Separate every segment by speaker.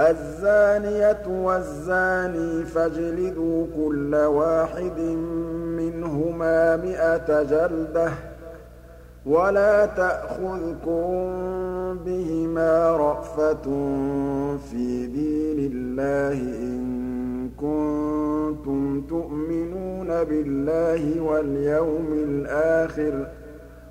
Speaker 1: الزانية والزاني فاجلدوا كل واحد منهما مِائَةَ جلدة ولا تأخذكم بهما رأفة في دين الله إن كنتم تؤمنون بالله واليوم الآخر ۖ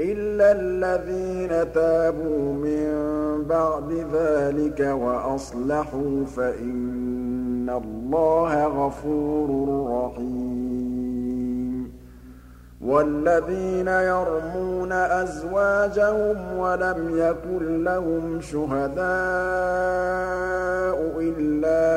Speaker 1: إلا الذين تابوا من بعد ذلك وأصلحوا فإن الله غفور رحيم والذين يرمون أزواجهم ولم يكن لهم شهداء إلا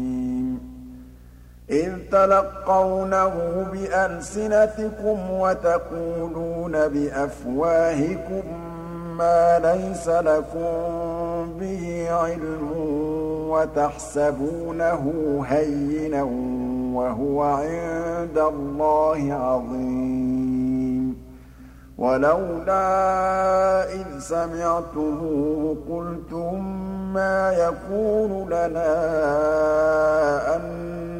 Speaker 1: إِذْ تَلَقَّوْنَهُ بِأَلْسِنَتِكُمْ وَتَقُولُونَ بِأَفْوَاهِكُم مَّا لَيْسَ لَكُم بِهِ عِلْمٌ وَتَحْسَبُونَهُ هَيِّنًا وَهُوَ عِندَ اللَّهِ عَظِيمٌ ولولا إذ سمعتموه قلتم ما يكون لنا أن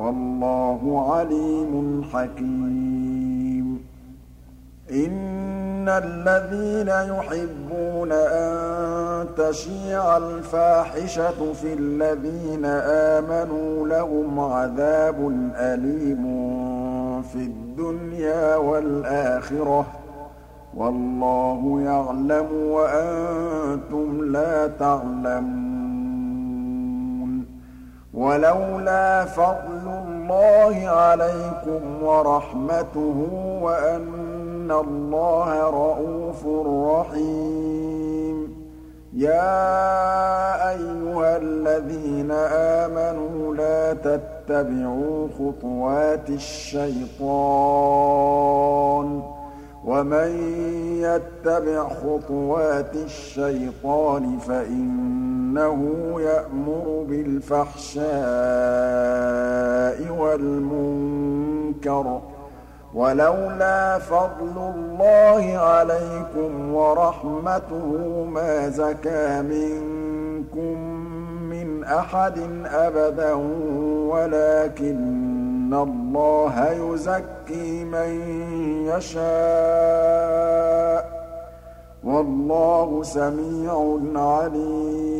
Speaker 1: والله عليم حكيم إن الذين يحبون أن تشيع الفاحشة في الذين آمنوا لهم عذاب أليم في الدنيا والآخرة والله يعلم وأنتم لا تعلمون ولولا فضل اللَّهِ عَلَيْكُمْ وَرَحْمَتُهُ وَأَنَّ اللَّهَ رؤوف رَّحِيمٌ يَا أَيُّهَا الَّذِينَ آمَنُوا لَا تَتَّبِعُوا خُطُوَاتِ الشَّيْطَانِ وَمَن يَتَّبِعْ خُطُوَاتِ الشَّيْطَانِ فَإِنَّ إنه يأمر بالفحشاء والمنكر ولولا فضل الله عليكم ورحمته ما زكى منكم من أحد أبدا ولكن الله يزكي من يشاء والله سميع عليم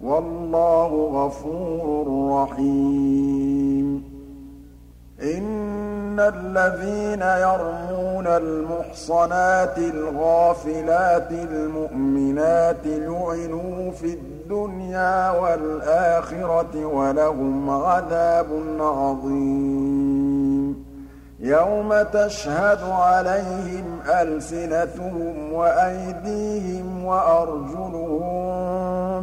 Speaker 1: والله غفور رحيم إن الذين يرمون المحصنات الغافلات المؤمنات لعنوا في الدنيا والآخرة ولهم عذاب عظيم يوم تشهد عليهم ألسنتهم وأيديهم وأرجلهم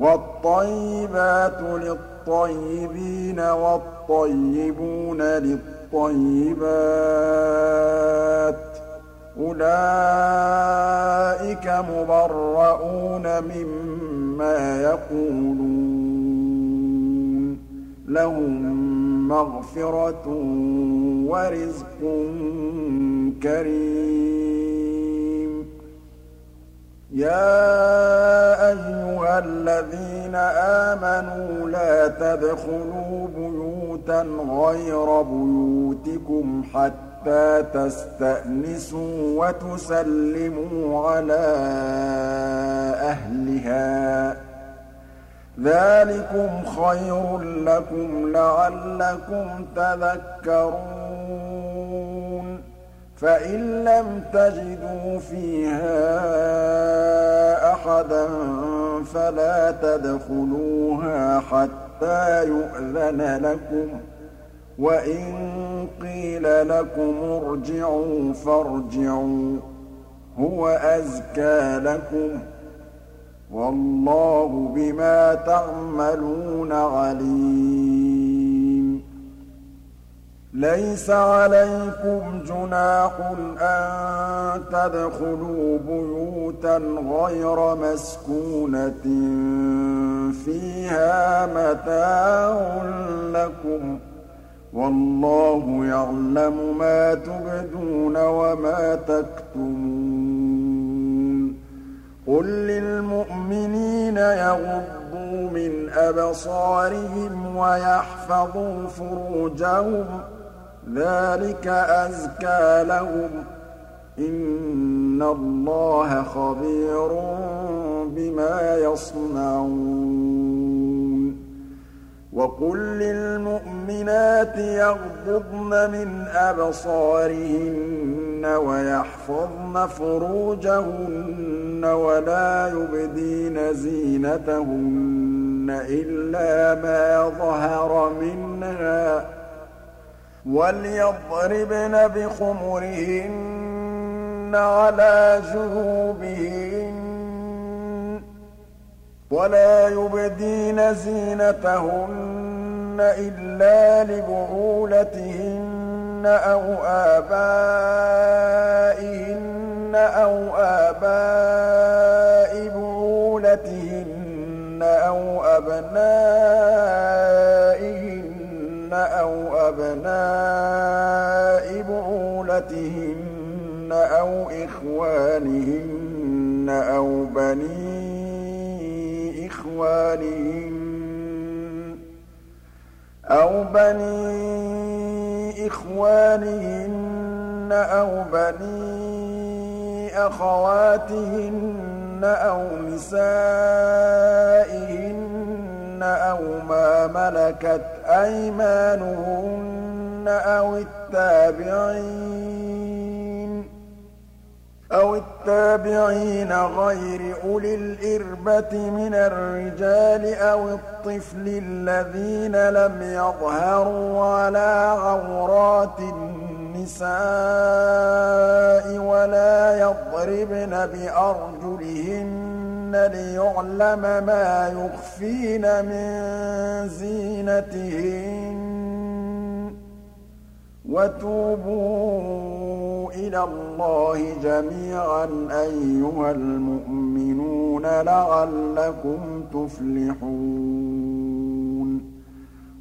Speaker 1: والطيبات للطيبين والطيبون للطيبات أولئك مبرؤون مما يقولون لهم مغفرة ورزق كريم يا أيها الذين آمنوا لا تدخلوا بيوتا غير بيوتكم حتى تستأنسوا وتسلموا على أهلها ذلكم خير لكم لعلكم تذكرون فَإِن لَّمْ تَجِدُوا فِيهَا أَحَدًا فَلَا تَدْخُلُوهَا حَتَّىٰ يُؤْذَنَ لَكُمْ ۖ وَإِن قِيلَ لَكُمُ ارْجِعُوا فَارْجِعُوا ۖ هُوَ أَزْكَىٰ لَكُمْ ۚ وَاللَّهُ بِمَا تَعْمَلُونَ عَلِيمٌ لَيْسَ عَلَيْكُمْ جُنَاحٌ أَن تَدْخُلُوا بُيُوتًا غَيْرَ مَسْكُونَةٍ فِيهَا مَتَاعٌ لَّكُمْ ۚ وَاللَّهُ يَعْلَمُ مَا تُبْدُونَ وَمَا تَكْتُمُونَ قُل لِّلْمُؤْمِنِينَ يَغُضُّوا مِنْ أَبْصَارِهِمْ وَيَحْفَظُوا فُرُوجَهُمْ ۚ ذلك أزكى لهم ۗ إن الله خبير بما يصنعون وقل للمؤمنات يغضضن من أبصارهن ويحفظن فروجهن ولا يبدين زينتهن إلا ما ظهر منها وليضربن بخمرهن على جنوبهن ولا يبدين زينتهن إلا لبعولتهن أو آبائهن أو آباء بعولتهن أو أبنائهن أو أبناء بعولتهن أو إخوانهن أو بني إخوانهن أو بني إخوانهن أو بني أخواتهن أو نسائهن أو ما ملكت أيمانهن أو التابعين أو التابعين غير أولي الإربة من الرجال أو الطفل الذين لم يظهروا على عورات النساء ولا يضربن بأرجلهن ليعلم ما يخفين من زينتهن وتوبوا إلى الله جميعا أيها المؤمنون لعلكم تفلحون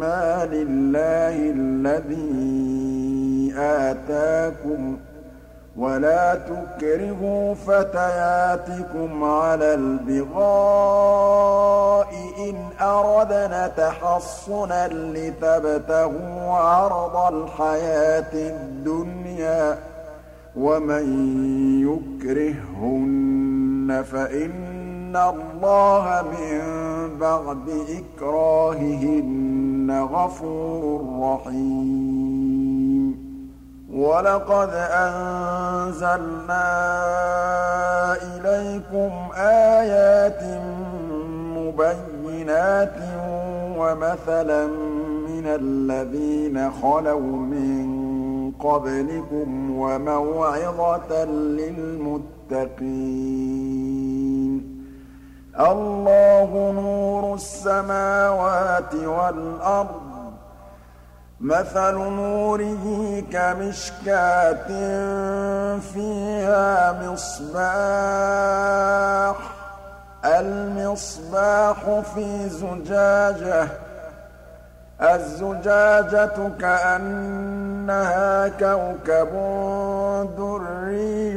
Speaker 1: مال الله الذي آتاكم ولا تكرهوا فتياتكم على البغاء إن أردنا تحصنا لتبتغوا عرض الحياة الدنيا ومن يكرههن فإن الله من بعد إكراههن غَفُورٌ رَّحِيمٌ وَلَقَدْ أَنزَلْنَا إِلَيْكُمْ آيَاتٍ مُبَيِّنَاتٍ وَمَثَلًا مِّنَ الَّذِينَ خَلَوْا مِن قَبْلِكُمْ وَمَوْعِظَةً لِّلْمُتَّقِينَ اللَّهُ نُورُ السَّمَاوَاتِ وَالْأَرْضِ ۚ مَثَلُ نُورِهِ كَمِشْكَاةٍ فِيهَا مِصْبَاحٌ ۖ الْمِصْبَاحُ فِي زُجَاجَةٍ ۖ الزُّجَاجَةُ كَأَنَّهَا كَوْكَبٌ دُرِّيٌّ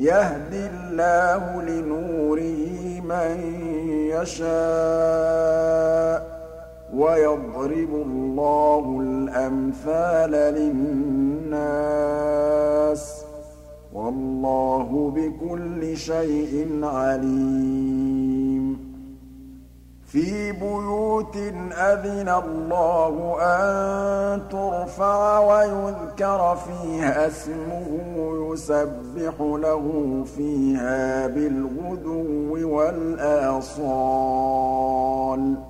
Speaker 1: يهد الله لنوره من يشاء ويضرب الله الأمثال للناس والله بكل شيء عليم في بيوت أذن الله أن ترفع ويذكر فيها اسمه يسبح له فيها بالغدو والآصال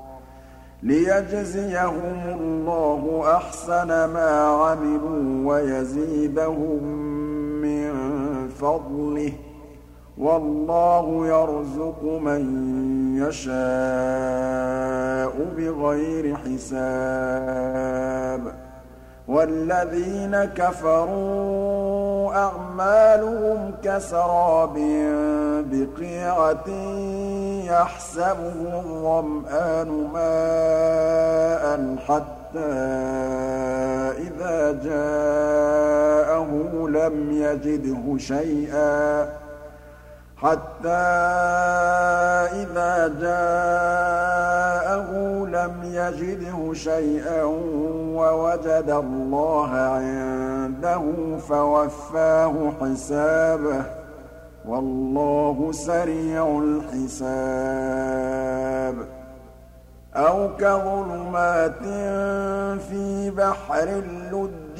Speaker 1: ليجزيهم الله أحسن ما عملوا ويزيدهم من فضله والله يرزق من يشاء بغير حساب والذين كفروا أعمالهم كسراب بقيعة يحسبه الظمآن ماء حتى إذا جاءه لم يجده شيئا حتى إذا جاءه لَمْ يجده شيئا ووجد الله عنده فوفاه حسابه والله سريع الحساب أو كظلمات في بحر بَحْرٍ لُّجِّيٍّ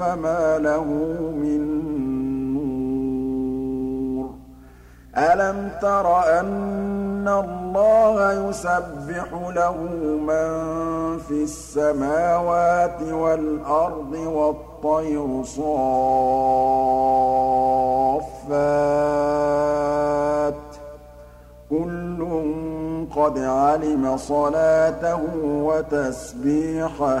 Speaker 1: فما له من نور ألم تر أن الله يسبح له من في السماوات والأرض والطير صافات كل قد علم صلاته وتسبيحه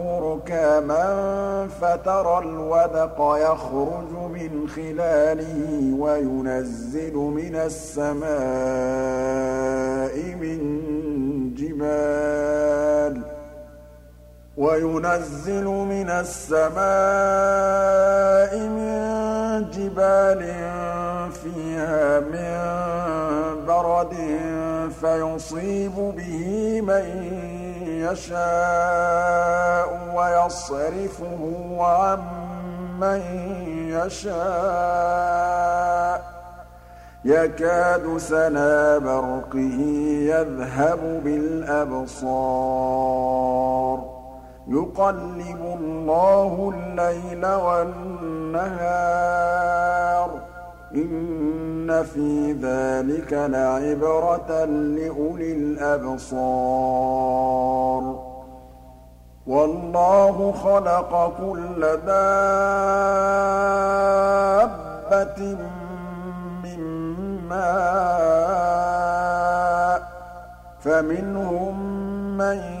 Speaker 1: ركاما فترى الودق يخرج من خلاله وينزل من السماء من جبال وينزل من السماء من جبال فيها من برد فيصيب به من يشاء ويصرفه عن من يشاء يكاد سنا برقه يذهب بالأبصار يُقَلِّبُ اللَّهُ اللَّيْلَ وَالنَّهَارَ ۚ إِنَّ فِي ذَٰلِكَ لَعِبْرَةً لِّأُولِي الْأَبْصَارِ وَاللَّهُ خَلَقَ كُلَّ دَابَّةٍ مِّن مَّاءٍ ۖ فَمِنْهُم مَّن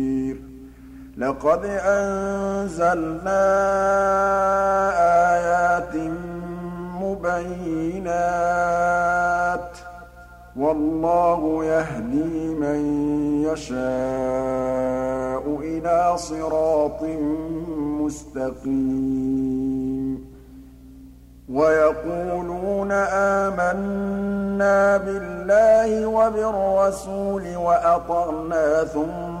Speaker 1: لقد أنزلنا آيات مبينات والله يهدي من يشاء إلى صراط مستقيم ويقولون آمنا بالله وبالرسول وأطعنا ثم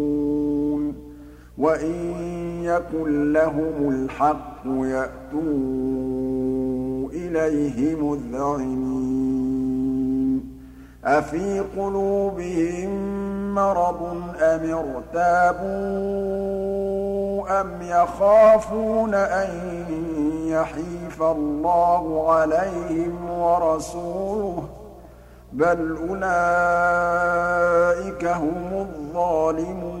Speaker 1: وإن يكن لهم الحق يأتوا إليه مذعنين أفي قلوبهم مرض أم ارتابوا أم يخافون أن يحيف الله عليهم ورسوله بل أولئك هم الظالمون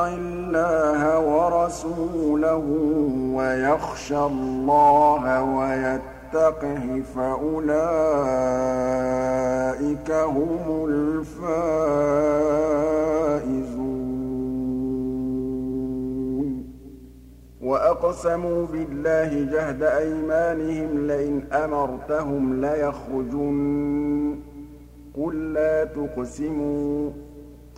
Speaker 1: يُطِعِ اللَّهَ وَرَسُولَهُ وَيَخْشَ اللَّهَ وَيَتَّقْهِ فَأُولَٰئِكَ هُمُ الْفَائِزُونَ وَأَقْسَمُوا بِاللَّهِ جَهْدَ أَيْمَانِهِمْ لَئِنْ أَمَرْتَهُمْ لَيَخْرُجُنَّ قُل لَّا تُقْسِمُوا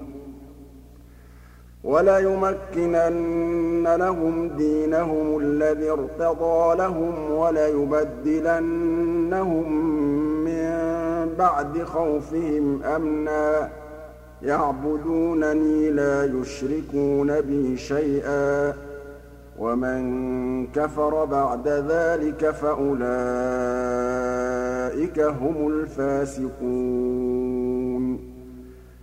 Speaker 1: ۖ وَلَيُمَكِّنَنَّ لَهُمْ دِينَهُمُ الَّذِي ارْتَضَىٰ لَهُمْ وَلَيُبَدِّلَنَّهُم مِّن بَعْدِ خَوْفِهِمْ أَمْنًا ۚ يَعْبُدُونَنِي لَا يُشْرِكُونَ بِي شَيْئًا ۚ وَمَن كَفَرَ بَعْدَ ذَٰلِكَ فَأُولَٰئِكَ هُمُ الْفَاسِقُونَ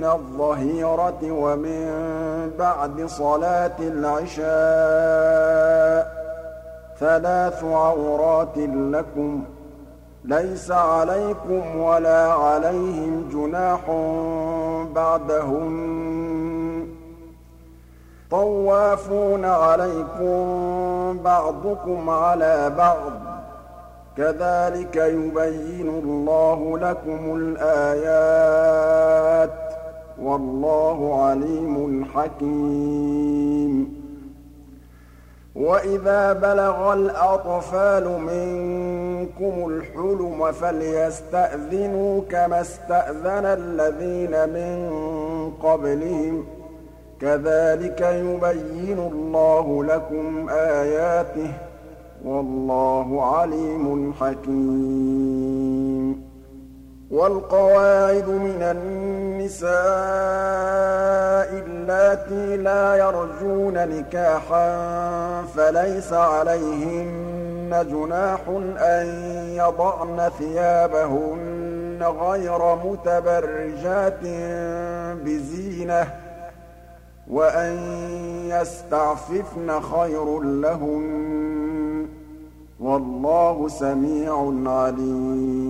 Speaker 1: من الظهيرة ومن بعد صلاة العشاء ثلاث عورات لكم ليس عليكم ولا عليهم جناح بعدهن طوافون عليكم بعضكم على بعض كذلك يبين الله لكم الآيات والله عليم حكيم وإذا بلغ الأطفال منكم الحلم فليستأذنوا كما استأذن الذين من قبلهم كذلك يبين الله لكم آياته والله عليم حكيم وَالْقَوَاعِدُ مِنَ النِّسَاءِ اللَّاتِي لَا يَرْجُونَ نِكَاحًا فَلَيْسَ عَلَيْهِنَّ جُنَاحٌ أَن يَضَعْنَ ثِيَابَهُنَّ غَيْرَ مُتَبَرِّجَاتٍ بِزِينَةٍ ۖ وَأَن يَسْتَعْفِفْنَ خَيْرٌ لَّهُنَّ ۗ وَاللَّهُ سَمِيعٌ عَلِيمٌ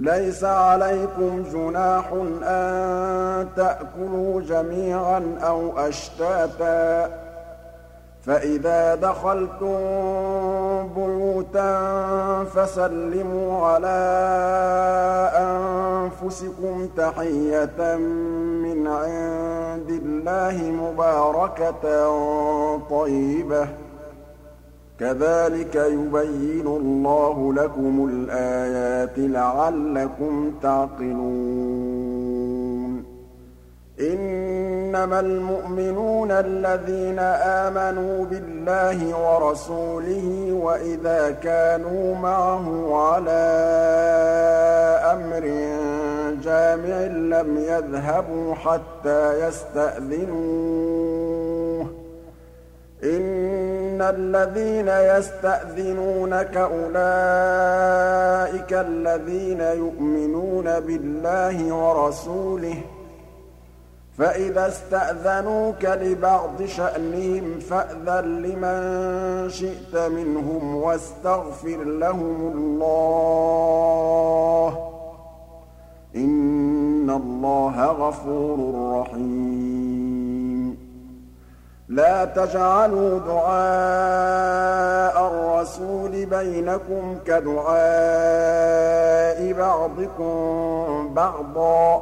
Speaker 1: لَيْسَ عَلَيْكُمْ جُنَاحٌ أَن تَأْكُلُوا جَمِيعًا أَوْ أَشْتَاتًا ۚ فَإِذَا دَخَلْتُم بُيُوتًا فَسَلِّمُوا عَلَىٰ أَنفُسِكُمْ تَحِيَّةً مِّنْ عِندِ اللَّهِ مُبَارَكَةً طَيِّبَةً كَذَٰلِكَ يُبَيِّنُ اللَّهُ لَكُمُ الْآيَاتِ لَعَلَّكُمْ تَعْقِلُونَ إِنَّمَا الْمُؤْمِنُونَ الَّذِينَ آمَنُوا بِاللَّهِ وَرَسُولِهِ وَإِذَا كَانُوا مَعَهُ عَلَىٰ أَمْرٍ جَامِعٍ لَّمْ يَذْهَبُوا حَتَّىٰ يستأذنون إِنَّ الَّذِينَ يَسْتَأْذِنُونَكَ أُولَٰئِكَ الَّذِينَ يُؤْمِنُونَ بِاللَّهِ وَرَسُولِهِ ۚ فَإِذَا اسْتَأْذَنُوكَ لِبَعْضِ شَأْنِهِمْ فَأْذَن لِّمَن شِئْتَ مِنْهُمْ وَاسْتَغْفِرْ لَهُمُ اللَّهَ ۚ إِنَّ اللَّهَ غَفُورٌ رَّحِيمٌ لَا تَجْعَلُوا دُعَاءَ الرَّسُولِ بَيْنَكُمْ كَدُعَاءِ بَعْضِكُم بَعْضًا ۚ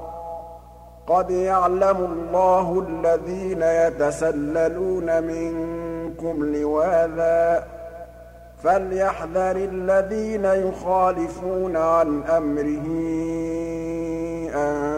Speaker 1: قَدْ يَعْلَمُ اللَّهُ الَّذِينَ يَتَسَلَّلُونَ مِنكُمْ لِوَاذًا ۚ فَلْيَحْذَرِ الَّذِينَ يُخَالِفُونَ عَنْ أَمْرِهِ أَن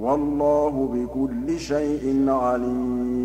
Speaker 1: والله بكل شيء عليم